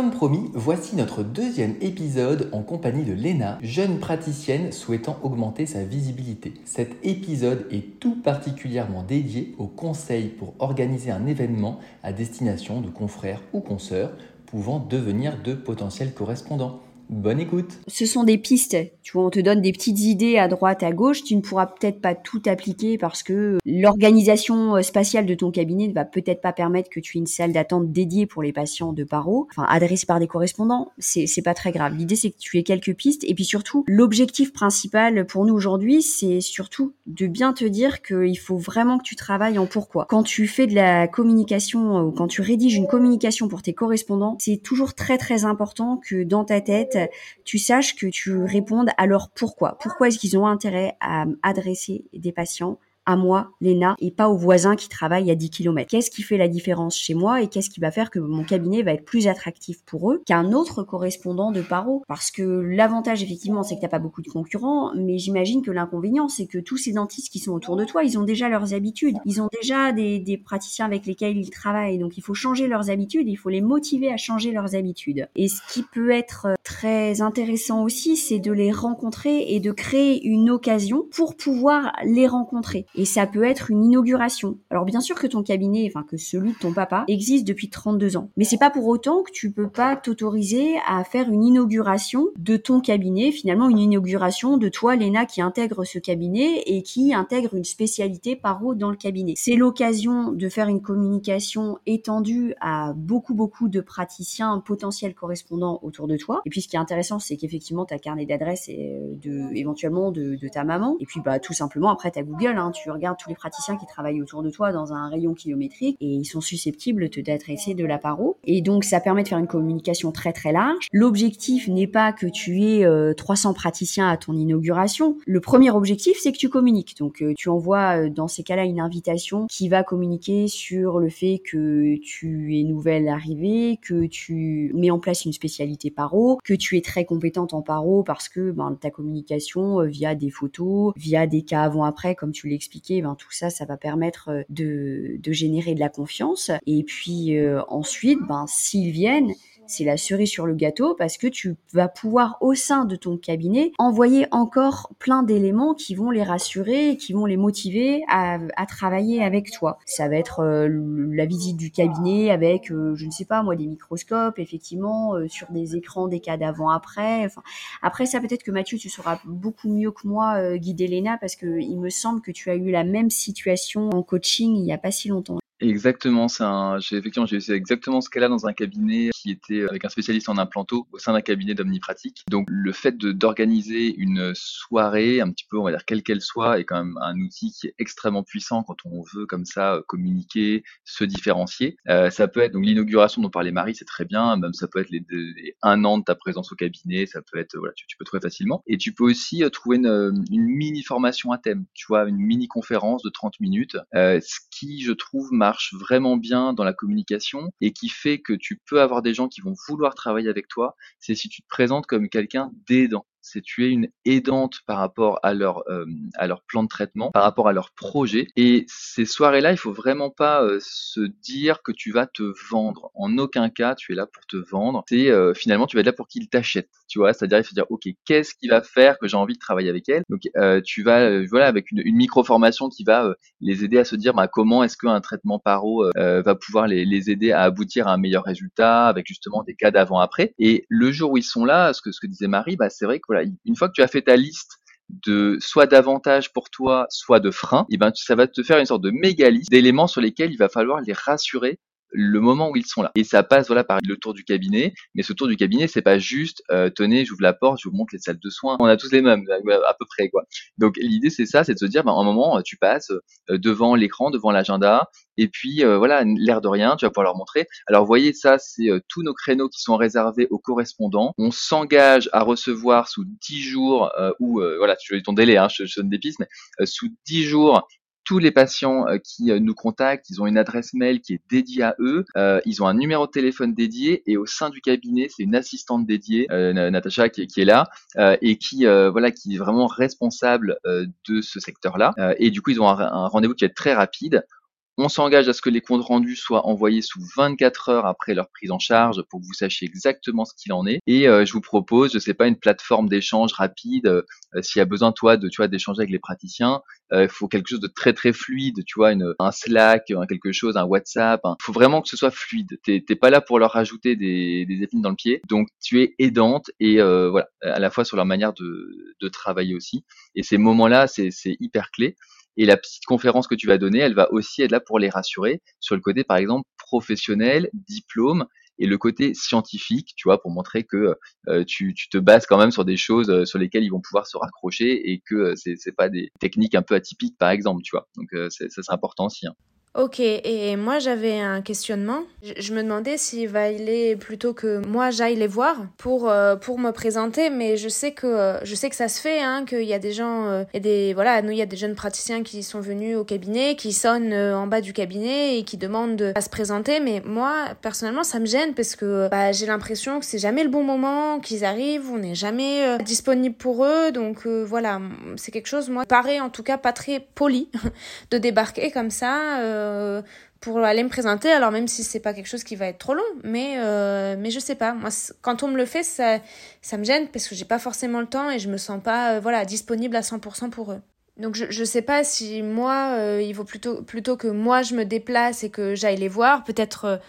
Comme promis, voici notre deuxième épisode en compagnie de Léna, jeune praticienne souhaitant augmenter sa visibilité. Cet épisode est tout particulièrement dédié aux conseils pour organiser un événement à destination de confrères ou consoeurs pouvant devenir de potentiels correspondants. Bonne écoute. Ce sont des pistes. Tu vois, on te donne des petites idées à droite, à gauche. Tu ne pourras peut-être pas tout appliquer parce que l'organisation euh, spatiale de ton cabinet ne va peut-être pas permettre que tu aies une salle d'attente dédiée pour les patients de paro, enfin adressée par des correspondants. C'est c'est pas très grave. L'idée c'est que tu aies quelques pistes et puis surtout l'objectif principal pour nous aujourd'hui, c'est surtout de bien te dire qu'il faut vraiment que tu travailles en pourquoi. Quand tu fais de la communication euh, ou quand tu rédiges une communication pour tes correspondants, c'est toujours très très important que dans ta tête tu saches que tu répondes à leur pourquoi? Pourquoi est-ce qu'ils ont intérêt à adresser des patients? À moi, Léna, et pas aux voisins qui travaillent à 10 km. Qu'est-ce qui fait la différence chez moi et qu'est-ce qui va faire que mon cabinet va être plus attractif pour eux qu'un autre correspondant de paro? Parce que l'avantage, effectivement, c'est que t'as pas beaucoup de concurrents, mais j'imagine que l'inconvénient, c'est que tous ces dentistes qui sont autour de toi, ils ont déjà leurs habitudes. Ils ont déjà des, des praticiens avec lesquels ils travaillent. Donc, il faut changer leurs habitudes, il faut les motiver à changer leurs habitudes. Et ce qui peut être très intéressant aussi, c'est de les rencontrer et de créer une occasion pour pouvoir les rencontrer. Et ça peut être une inauguration. Alors bien sûr que ton cabinet, enfin que celui de ton papa, existe depuis 32 ans. Mais c'est pas pour autant que tu peux pas t'autoriser à faire une inauguration de ton cabinet, finalement une inauguration de toi, Léna, qui intègre ce cabinet et qui intègre une spécialité paro dans le cabinet. C'est l'occasion de faire une communication étendue à beaucoup, beaucoup de praticiens potentiels correspondants autour de toi. Et puis ce qui est intéressant, c'est qu'effectivement, ta carnet d'adresse est euh, de, éventuellement de, de, ta maman. Et puis bah tout simplement, après, ta Google, hein, regardes tous les praticiens qui travaillent autour de toi dans un rayon kilométrique et ils sont susceptibles de t'adresser de la paro. Et donc, ça permet de faire une communication très très large. L'objectif n'est pas que tu aies 300 euh, praticiens à ton inauguration. Le premier objectif, c'est que tu communiques. Donc, euh, tu envoies euh, dans ces cas-là une invitation qui va communiquer sur le fait que tu es nouvelle arrivée, que tu mets en place une spécialité paro, que tu es très compétente en paro parce que ben, ta communication via des photos, via des cas avant-après, comme tu l'expliques, ben, tout ça, ça va permettre euh, de, de générer de la confiance. Et puis euh, ensuite, ben, s'ils viennent, c'est la cerise sur le gâteau parce que tu vas pouvoir au sein de ton cabinet envoyer encore plein d'éléments qui vont les rassurer, qui vont les motiver à, travailler avec toi. Ça va être euh, la visite du cabinet avec, euh, je ne sais pas moi, des microscopes, effectivement, euh, sur des écrans, des cas d'avant-après. Après ça, peut-être que Mathieu, tu sauras beaucoup mieux que moi guider Léna parce que il me semble que tu as eu la même situation en coaching il y a pas si longtemps. Exactement, c'est un, j'ai effectivement, j'ai eu exactement ce a dans un cabinet qui était avec un spécialiste en implanto au sein d'un cabinet d'omnipratique. Donc, le fait d'organiser une soirée, un petit peu, on va dire, quelle qu'elle soit, est quand même un outil qui est extrêmement puissant quand on veut, comme ça, euh, communiquer, se différencier. Euh, ça peut être, donc, l'inauguration dont parlait Marie, c'est très bien, même ça peut être les, un an de ta présence au cabinet, ça peut être, voilà, tu, peux trouver facilement. Et tu peux aussi euh, trouver une, une mini formation à thème, tu vois, une mini conférence de 30 minutes, euh, ce qui, je trouve, marche vraiment bien dans la communication et qui fait que tu peux avoir des gens qui vont vouloir travailler avec toi, c'est si tu te présentes comme quelqu'un d'aidant c'est tu es une aidante par rapport à leur euh, à leur plan de traitement, par rapport à leur projet. Et ces soirées-là, il faut vraiment pas euh, se dire que tu vas te vendre. En aucun cas, tu es là pour te vendre. C'est euh, finalement tu vas être là pour qu'ils t'achètent. Tu vois, c'est-à-dire il faut dire ok, qu'est-ce qui va faire que j'ai envie de travailler avec elle? Donc tu vas voilà avec une, micro formation qui va les aider à se dire bah, comment est-ce qu'un traitement paro va pouvoir les, aider à aboutir à un meilleur résultat avec justement des cas d'avant après. Et le jour où ils sont là, ce que ce que disait Marie, bah c'est vrai que voilà, une fois que tu as fait ta liste de soit d'avantages pour toi, soit de freins, et eh ben ça va te faire une sorte de méga liste d'éléments sur lesquels il va falloir les rassurer le moment où ils sont là. Et ça passe voilà par le tour du cabinet, mais ce tour du cabinet c'est pas juste euh, tenez j'ouvre la porte, je vous montre les salles de soins. On a tous les mêmes à peu près quoi. Donc l'idée c'est ça, c'est de se dire bah, un moment tu passes euh, devant l'écran, devant l'agenda, et puis euh, voilà l'air de rien, tu vas pouvoir leur montrer. Alors voyez ça, c'est tous nos créneaux qui sont réservés aux correspondants. On s'engage à recevoir sous 10 jours ou voilà tu ton délai, hein, je, je donne des pistes, mais sous 10 jours tous les patients euh, qui euh, nous contactent, ils ont une adresse mail qui est dédiée à eux, euh, ils ont un numéro de téléphone dédié et au sein du cabinet, c'est une assistante dédiée, Natacha, qui, est là et qui voilà, qui est vraiment responsable de ce secteur-là. et du coup, ils ont un rendez-vous qui est très rapide On s'engage à ce que les comptes rendus soient envoyés sous 24 heures après leur prise en charge pour que vous sachiez exactement ce qu'il en est. Et euh, je vous propose, je sais pas, une plateforme d'échange rapide. Euh, s'il y a besoin toi de, tu d'échanger avec les praticiens, il faut quelque chose de très très fluide, tu vois, un Slack, quelque chose, un WhatsApp. Il faut vraiment que ce soit fluide. T'es pas là pour leur rajouter des, des épines dans le pied. Donc tu es aidante et voilà, à la fois sur leur manière de, de travailler aussi. Et ces moments-là, c'est hyper clé. Et la petite conférence que tu vas donner, elle va aussi être là pour les rassurer sur le côté, par exemple, professionnel, diplôme et le côté scientifique, tu vois, pour montrer que euh, tu, te bases quand même sur des choses euh, sur lesquelles ils vont pouvoir se raccrocher et que euh, c'est pas des techniques un peu atypiques, par exemple, tu vois. Donc ça c'est important aussi. Hein. Ok, et moi j'avais un questionnement. Je, me demandais s'il valait plutôt que moi j'aille les voir pour euh, pour me présenter, mais je sais que je sais que ça se fait, hein, qu'il y a des gens, euh, et des voilà, nous il y a des jeunes praticiens qui sont venus au cabinet, qui sonnent euh, en bas du cabinet et qui demandent à se présenter, mais moi personnellement ça me gêne parce que bah, j'ai l'impression que c'est jamais le bon moment qu'ils arrivent, on n'est jamais disponible pour eux, donc voilà, c'est quelque chose moi paraît en tout cas pas très poli de débarquer comme ça euh, pour aller me présenter. Alors même si c'est pas quelque chose qui va être trop long, mais euh, mais je sais pas. Moi, quand on me le fait, ça ça me gêne parce que j'ai pas forcément le temps et je me sens pas euh, voilà disponible à 100% pour eux. Donc je je sais pas si moi il vaut plutôt plutôt que moi je me déplace et que j'aille les voir, peut-être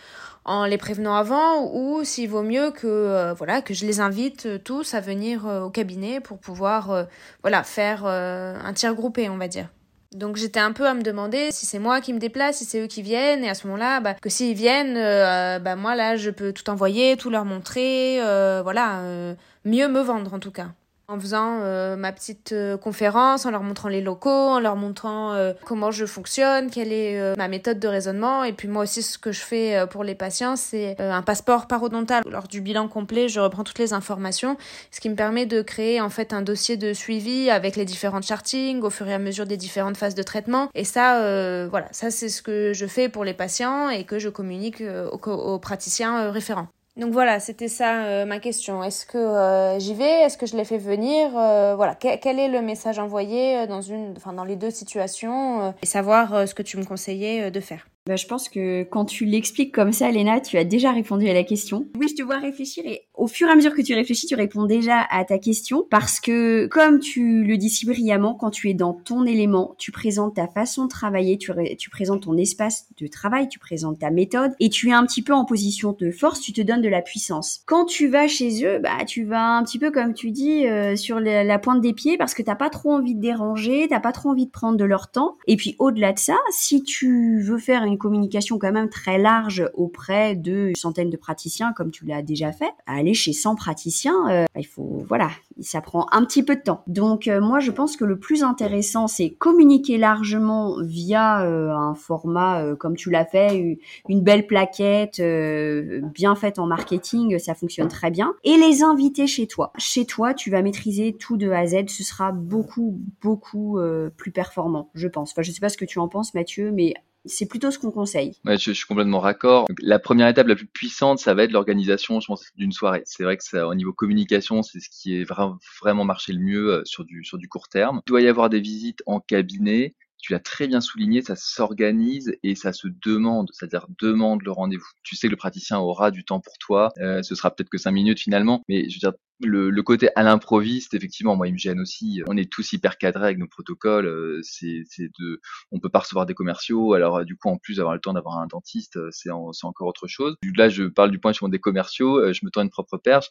en les prévenant avant ou s'il vaut mieux que voilà que je les invite tous à venir au cabinet pour pouvoir voilà faire un tir groupé on va dire. Donc j'étais un peu à me demander si c'est moi qui me déplace, si c'est eux qui viennent, et à ce moment-là, bah, que s'ils viennent, euh, bah moi là, je peux tout envoyer, tout leur montrer, euh, voilà, euh, mieux me vendre en tout cas en faisant euh, ma petite euh, conférence, en leur montrant les locaux, en leur montrant euh, comment je fonctionne, quelle est ma méthode de raisonnement. Et puis moi aussi, ce que je fais pour les patients, c'est un passeport parodontal. Lors du bilan complet, je reprends toutes les informations, ce qui me permet de créer en fait un dossier de suivi avec les différentes chartings au fur et à mesure des différentes phases de traitement. Et ça, voilà, ça c'est ce que je fais pour les patients et que je communique aux praticiens référents. Donc voilà, c'était ça euh, ma question. Est-ce que euh, j'y vais? Est-ce que je les fais venir? Euh, Voilà, quel est le message envoyé dans une, enfin dans les deux situations et savoir ce que tu me conseillais de faire? Bah, je pense que quand tu l'expliques comme ça, Léna, tu as déjà répondu à la question. Oui, je te vois réfléchir et au fur et à mesure que tu réfléchis, tu réponds déjà à ta question parce que, comme tu le dis si brillamment, quand tu es dans ton élément, tu présentes ta façon de travailler, tu, présentes ton espace de travail, tu présentes ta méthode et tu es un petit peu en position de force, tu te donnes de la puissance. Quand tu vas chez eux, bah, tu vas un petit peu, comme tu dis, euh, sur la, la, pointe des pieds parce que t'as pas trop envie de déranger, t'as pas trop envie de prendre de leur temps. Et puis, au-delà de ça, si tu veux faire une communication quand même très large auprès de centaines de praticiens, comme tu l'as déjà fait, chez 100 praticiens, euh, il faut, voilà, ça prend un petit peu de temps. Donc euh, moi, je pense que le plus intéressant, c'est communiquer largement via euh, un format comme tu l'as fait, une belle plaquette bien faite en marketing, ça fonctionne très bien. Et les inviter chez toi. Chez toi, tu vas maîtriser tout de A à Z. Ce sera beaucoup, beaucoup plus performant, je pense. Enfin, je sais pas ce que tu en penses, Mathieu, mais c'est plutôt ce qu'on conseille. Ouais, je, suis complètement raccord. La première étape la plus puissante, ça va être l'organisation, je pense, d'une soirée. C'est vrai que ça, au niveau communication, c'est ce qui est vraiment marché le mieux euh, sur du, sur du court terme. Il doit y avoir des visites en cabinet. Tu l'as très bien souligné, ça s'organise et ça se demande, c'est-à-dire demande le rendez-vous. Tu sais que le praticien aura du temps pour toi, euh, ce sera peut-être que cinq minutes finalement, mais je veux dire, le, le, côté à l'improviste, effectivement, moi, il me gêne aussi. On est tous hyper cadrés avec nos protocoles. Euh, c'est, de, on peut pas recevoir des commerciaux. Alors, euh, du coup, en plus d'avoir le temps d'avoir un dentiste, euh, c'est, c'est encore autre chose. Là, je parle du point sur des commerciaux. Je me tends une propre perche.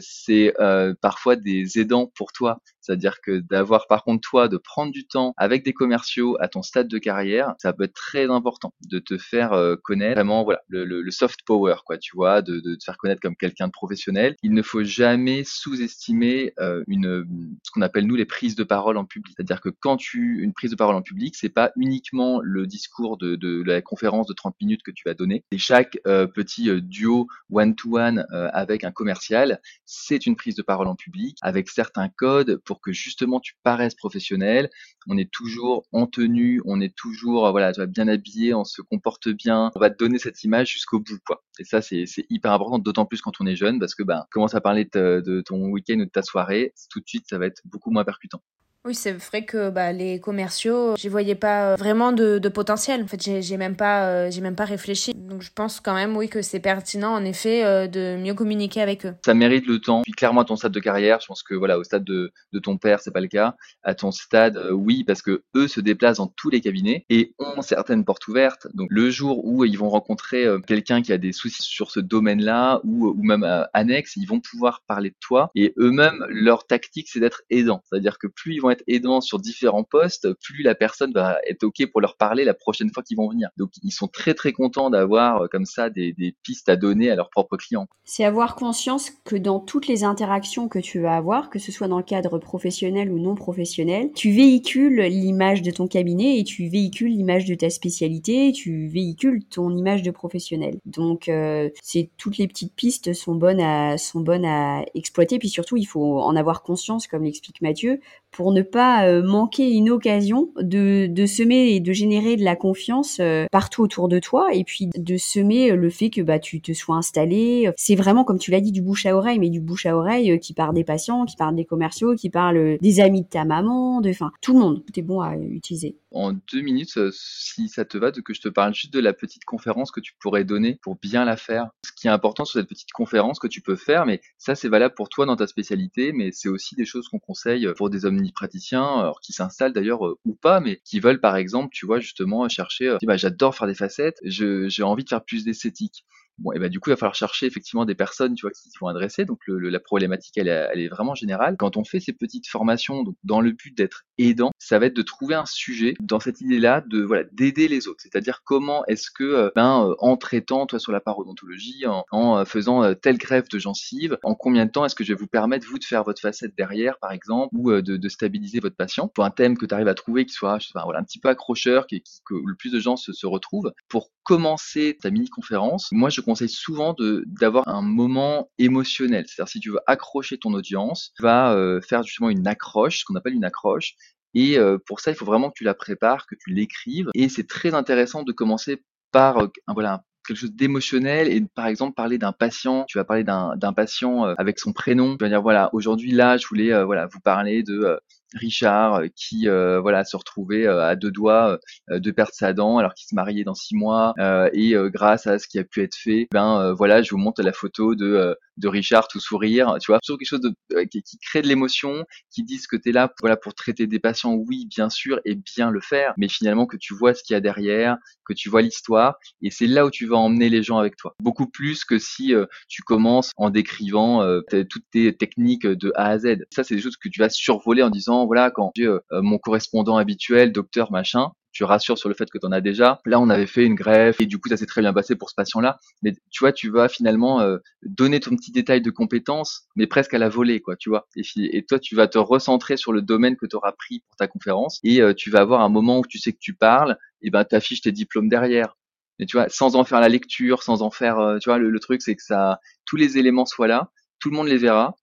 c'est parfois des aidants pour toi. C'est-à-dire que d'avoir, par contre, toi, de prendre du temps avec des commerciaux à ton stade de carrière, ça peut être très important de te faire connaître vraiment, voilà, le, le, soft power, quoi, tu vois, de, de te faire connaître comme quelqu'un de professionnel. Il ne faut jamais sous-estimer euh, une ce qu'on appelle nous les prises de parole en public. C'est-à-dire que quand tu une prise de parole en public, c'est pas uniquement le discours de, la conférence de 30 minutes que tu vas donner. Et chaque euh, petit euh, duo one-to-one avec un commercial, c'est une prise de parole en public avec certains codes pour que justement tu paraisses professionnel. On est toujours en tenue, on est toujours voilà, tu vas bien habillé, on se comporte bien. On va te donner cette image jusqu'au bout quoi. Et ça c'est hyper important, d'autant plus quand on est jeune parce que ben commence à parler de ton week-end ou de ta soirée, tout de suite, ça va être beaucoup moins percutant. Oui, c'est vrai que bah, les commerciaux, j'y voyais pas euh, vraiment de, potentiel. En fait, j'ai même pas, euh, j'ai même pas réfléchi. Donc, je pense quand même, oui, que c'est pertinent, en effet, euh, de mieux communiquer avec eux. Ça mérite le temps. Puis clairement, à ton stade de carrière, je pense que voilà, au stade de, de ton père, c'est pas le cas. À ton stade, oui, parce que eux se déplacent dans tous les cabinets et ont certaines portes ouvertes. Donc, le jour où ils vont rencontrer quelqu'un qui a des soucis sur ce domaine-là ou, ou même annexe, ils vont pouvoir parler de toi. Et eux-mêmes, leur tactique, c'est d'être aidant. C'est-à-dire que plus ils vont être aidants sur différents postes, plus la personne va être OK pour leur parler la prochaine fois qu'ils vont venir. Donc ils sont très très contents d'avoir euh, comme ça des, des, pistes à donner à leurs propres clients. C'est avoir conscience que dans toutes les interactions que tu vas avoir, que ce soit dans le cadre professionnel ou non professionnel, tu véhicules l'image de ton cabinet et tu véhicules l'image de ta spécialité, tu véhicules ton image de professionnel. Donc euh, c'est toutes les petites pistes sont bonnes à sont bonnes à exploiter puis surtout il faut en avoir conscience comme l'explique Mathieu pour ne pas euh, manquer une occasion de, de semer et de générer de la confiance euh, partout autour de toi et puis de semer le fait que bah tu te sois installé. C'est vraiment comme tu l'as dit du bouche à oreille, mais du bouche à oreille euh, qui part des patients, qui part des commerciaux, qui parle des amis de ta maman, de enfin tout le monde. Est bon à utiliser. En deux minutes, si ça te va, de que je te parle juste de la petite conférence que tu pourrais donner pour bien la faire. Ce qui est important sur cette petite conférence que tu peux faire, mais ça c'est valable pour toi dans ta spécialité, mais c'est aussi des choses qu'on conseille pour des hommes praticiens, alors qui s'installent d'ailleurs euh, ou pas, mais qui veulent par exemple, tu vois, justement chercher, euh, bah, j'adore faire des facettes, j'ai envie de faire plus d'esthétique. Bon, et bah, du coup, il va falloir chercher effectivement des personnes, tu vois, qui vont adresser. Donc, le, la problématique, elle, elle, est vraiment générale. Quand on fait ces petites formations, donc, dans le but d'être aidant, ça va être de trouver un sujet dans cette idée-là de voilà d'aider les autres. C'est-à-dire comment est-ce que, euh, ben, euh, en traitant, toi, sur la parodontologie, en, en euh, faisant telle greffe de gencive, en combien de temps est-ce que je vais vous permettre vous de faire votre facette derrière, par exemple, ou de, de stabiliser votre patient pour un thème que tu arrives à trouver qui soit, je voilà, un petit peu accrocheur, qui, que le plus de gens se, se retrouvent. Pour commencer ta mini conférence, moi, je conseille souvent d'avoir un moment émotionnel. C'est-à-dire si tu veux accrocher ton audience, tu vas euh, faire justement une accroche, ce qu'on appelle une accroche. Et euh, pour ça, il faut vraiment que tu la prépares, que tu l'écrives. Et c'est très intéressant de commencer par euh, un, voilà quelque chose d'émotionnel et par exemple parler d'un patient tu vas parler d'un patient avec son prénom tu vas dire voilà aujourd'hui là je voulais voilà vous parler de Richard euh, qui euh, voilà se retrouvait euh, à deux doigts de perdre sa dent alors qu'il se mariait dans six mois et grâce à ce qui a pu être fait ben voilà je vous montre la photo de de Richard tout sourire tu vois. Toujours quelque chose de, qui, qui, crée de l'émotion qui disent que tu es là voilà pour traiter des patients oui bien sûr et bien le faire mais finalement que tu vois ce qu'il y a derrière que tu vois l'histoire et c'est là où tu vas emmener les gens avec toi. Beaucoup plus que si tu commences en décrivant toutes tes techniques de A à Z. Ça c'est des choses que tu vas survoler en disant voilà, quand j'ai euh, mon correspondant habituel, docteur machin, tu rassures sur le fait que tu en as déjà. Là, on avait fait une greffe et du coup, ça s'est très bien passé pour ce patient-là. Mais tu vois, tu vas finalement euh, donner ton petit détail de compétence, mais presque à la volée, quoi, tu vois. Et, toi, tu vas te recentrer sur le domaine que tu auras pris pour ta conférence et euh, tu vas avoir un moment où tu sais que tu parles, et ben t'affiches tes diplômes derrière. Et tu vois, sans en faire la lecture, sans en faire, tu vois, le, le truc, c'est que ça, tous les éléments soient là, tout le monde les verra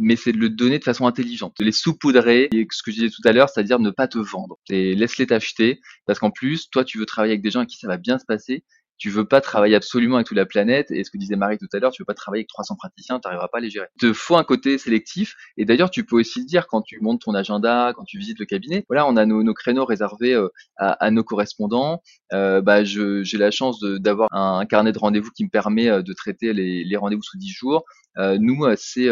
mais c'est de le donner de façon intelligente, de les saupoudrer, et ce que je disais tout à l'heure, c'est-à-dire ne pas te vendre. Et laisse-les t'acheter, parce qu'en plus, toi, tu veux travailler avec des gens avec qui ça va bien se passer, tu veux pas travailler absolument avec toute la planète, et ce que disait Marie tout à l'heure, tu veux pas travailler avec 300 praticiens, tu n'arriveras pas à les gérer. Il te faut un côté sélectif, et d'ailleurs, tu peux aussi le dire quand tu montes ton agenda, quand tu visites le cabinet, voilà, on a nos, créneaux réservés euh, à, à, nos correspondants, euh, bah, j'ai la chance d'avoir un, carnet de rendez-vous qui me permet euh, de traiter les, rendez-vous sous 10 jours. Euh, nous, c'est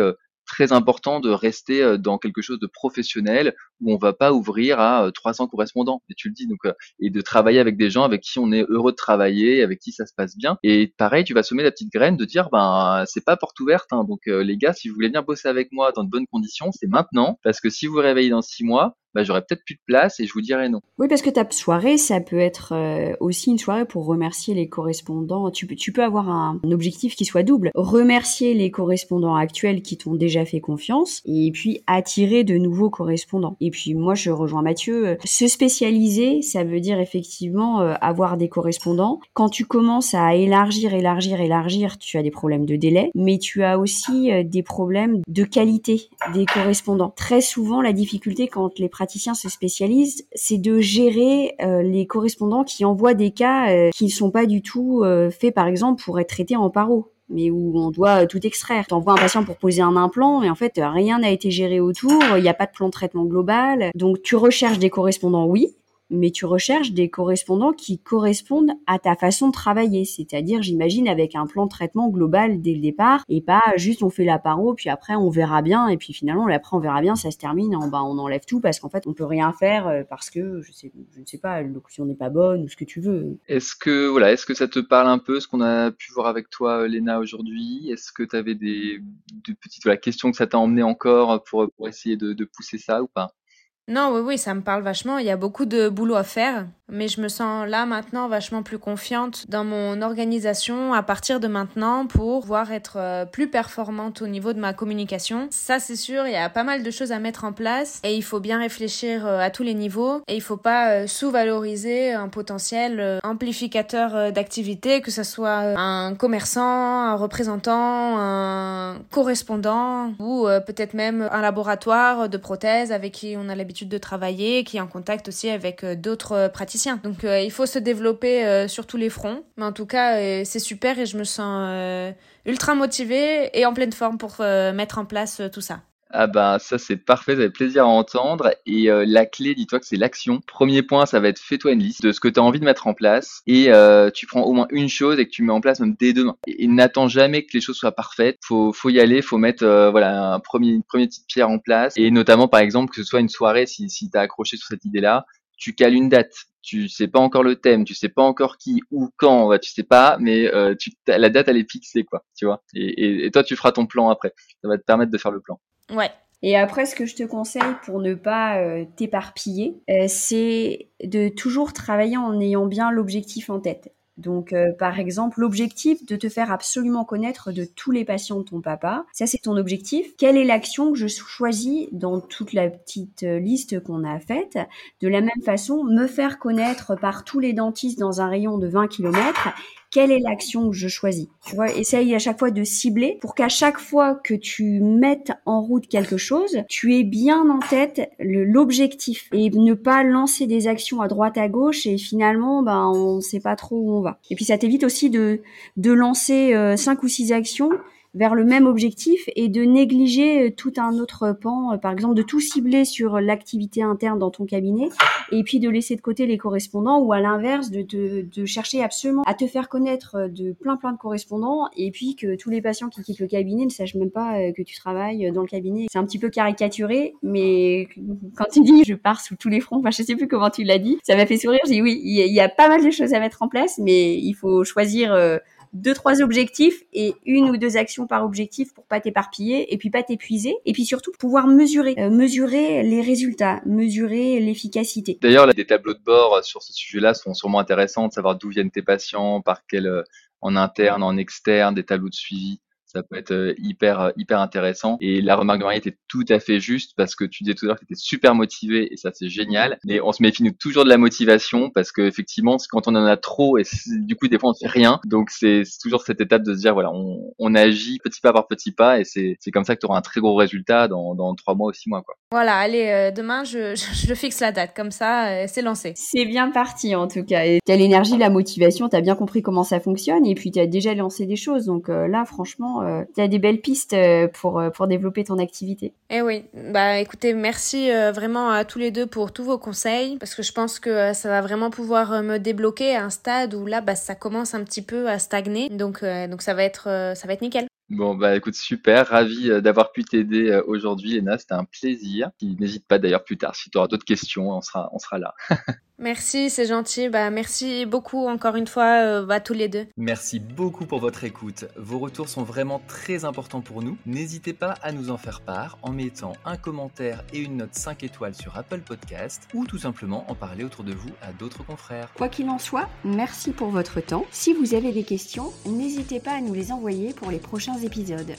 très important de rester euh, dans quelque chose de professionnel où on va pas ouvrir à 300 euh, correspondants. Et tu le dis donc euh, et de travailler avec des gens avec qui on est heureux de travailler, avec qui ça se passe bien. Et pareil, tu vas semer la petite graine de dire ben c'est pas porte ouverte. Hein, donc les gars, si vous voulez bien bosser avec moi dans de bonnes conditions, c'est maintenant parce que si vous vous réveillez dans six mois, bah, j'aurais peut-être plus de place et je vous dirais non. Oui, parce que ta soirée, ça peut être euh, aussi une soirée pour remercier les correspondants. Tu peux, tu peux avoir un, objectif qui soit double. Remercier les correspondants actuels qui t'ont déjà fait confiance et puis attirer de nouveaux correspondants. Et puis moi, je rejoins Mathieu. Se spécialiser, ça veut dire effectivement euh, avoir des correspondants. Quand tu commences à élargir, élargir, élargir, tu as des problèmes de délai, mais tu as aussi euh, des problèmes de qualité des correspondants. Très souvent, la difficulté quand les se spécialisent, c'est de gérer euh, les correspondants qui envoient des cas euh, qui ne sont pas du tout euh, faits, par exemple, pour être traités en paro mais où on doit tout extraire. T'envoies un patient pour poser un implant, et en fait, rien n'a été géré autour, il n'y a pas de plan de traitement global. Donc, tu recherches des correspondants, oui, mais tu recherches des correspondants qui correspondent à ta façon de travailler. C'est-à-dire, j'imagine, avec un plan de traitement global dès le départ et pas juste on fait la paro, puis après on verra bien, et puis finalement, après on verra bien, ça se termine, on, bah, on enlève tout parce qu'en fait, on peut rien faire euh, parce que, je ne sais pas, l'occlusion n'est pas bonne ou ce que tu veux. Est-ce que, voilà, est-ce que ça te parle un peu, ce qu'on a pu voir avec toi, Léna, aujourd'hui? Est-ce que tu avais des, petites questions que ça t'a emmené encore pour, essayer de pousser ça ou pas? Non, oui, oui, ça me parle vachement. Il y a beaucoup de boulot à faire, mais je me sens là maintenant vachement plus confiante dans mon organisation à partir de maintenant pour pouvoir être euh, plus performante au niveau de ma communication. Ça, c'est sûr, il y a pas mal de choses à mettre en place et il faut bien réfléchir euh, à tous les niveaux et il faut pas euh, sous-valoriser un potentiel amplificateur d'activité, que ce soit un commerçant, un représentant, un correspondant ou peut-être même un laboratoire de prothèses avec qui on a l'habitude de travailler, qui est en contact aussi avec euh, d'autres euh, praticiens. Donc euh, il faut se développer sur tous les fronts. Mais en tout cas, c'est super et je me sens ultra motivée et en pleine forme pour mettre en place tout ça. Ah bah ça c'est parfait, ça fait plaisir à entendre. Et la clé, dis-toi que c'est l'action. Premier point, ça va être fais-toi une liste de ce que tu as envie de mettre en place et tu prends au moins une chose et que tu mets en place même dès demain. Et, n'attends jamais que les choses soient parfaites. Faut faut y aller, faut mettre voilà un premier une première petite pierre en place et notamment par exemple que ce soit une soirée si si as accroché sur cette idée-là, tu cales une date. Tu sais pas encore le thème, tu sais pas encore qui ou quand, tu sais pas, mais tu, la date elle est fixée quoi, tu vois. Et, et toi tu feras ton plan après. Ça va te permettre de faire le plan. Ouais. Et après, ce que je te conseille pour ne pas euh, t'éparpiller, euh, c'est de toujours travailler en ayant bien l'objectif en tête. Donc, euh, par exemple, l'objectif de te faire absolument connaître de tous les patients de ton papa, ça c'est ton objectif. Quelle est l'action que je choisis dans toute la petite liste qu'on a faite? De la même façon, me faire connaître par tous les dentistes dans un rayon de 20 km quelle est l'action que je choisis Tu vois, essaye à chaque fois de cibler pour qu'à chaque fois que tu mettes en route quelque chose, tu aies bien en tête l'objectif et ne pas lancer des actions à droite à gauche et finalement, ben, on ne sait pas trop où on va. Et puis ça t'évite aussi de, de lancer euh, cinq ou six actions vers le même objectif et de négliger euh, tout un autre pan, euh, par exemple de tout cibler sur l'activité interne dans ton cabinet et puis de laisser de côté les correspondants ou à l'inverse de, de, chercher absolument à te faire connaître euh, de plein plein de correspondants et puis que tous les patients qui quittent le cabinet ne sachent même pas que tu travailles dans le cabinet. C'est un petit peu caricaturé, mais quand tu dis je pars sous tous les fronts, enfin je sais plus comment tu l'as dit, ça m'a fait sourire. J'ai dit oui, il y, a pas mal de choses à mettre en place, mais il faut choisir deux trois objectifs et une ou deux actions par objectif pour pas t'éparpiller et puis pas t'épuiser et puis surtout pouvoir mesurer euh, mesurer les résultats, mesurer l'efficacité. D'ailleurs, des tableaux de bord sur ce sujet-là sont sûrement intéressants de savoir d'où viennent tes patients, par quel euh, en interne, en externe, des tableaux de suivi ça peut être euh, hyper euh, hyper intéressant. Et la remarque de Marie était tout à fait juste parce que tu disais tout à l'heure que tu étais super motivé et ça c'est génial. Mais on se méfie nous toujours de la motivation parce que effectivement quand on en a trop et du coup des fois on fait rien. Donc c'est toujours cette étape de se dire voilà on, on agit petit pas par petit pas et c'est c'est comme ça que tu auras un très gros résultat dans dans trois mois ou six mois quoi. Voilà allez euh, demain je, je, fixe la date comme ça c'est lancé. C'est bien parti en tout cas. Tu as l'énergie, la motivation, tu as bien compris comment ça fonctionne et puis tu as déjà lancé des choses donc là franchement euh, tu as des belles pistes euh, pour, euh, pour développer ton activité. Eh oui, bah écoutez, merci vraiment à tous les deux pour tous vos conseils parce que je pense que ça va vraiment pouvoir me débloquer à un stade où là, bah, ça commence un petit peu à stagner. Donc, donc ça, va être, ça va être nickel. Bon, bah écoute, super, ravi d'avoir pu t'aider aujourd'hui, Ena, c'était un plaisir. N'hésite pas d'ailleurs plus tard, si tu auras d'autres questions, on sera, on sera là. Merci, c'est gentil. Bah, merci beaucoup encore une fois euh, à tous les deux. Merci beaucoup pour votre écoute. Vos retours sont vraiment très importants pour nous. N'hésitez pas à nous en faire part en mettant un commentaire et une note 5 étoiles sur Apple Podcast ou tout simplement en parler autour de vous à d'autres confrères. Quoi qu'il en soit, merci pour votre temps. Si vous avez des questions, n'hésitez pas à nous les envoyer pour les prochains épisodes.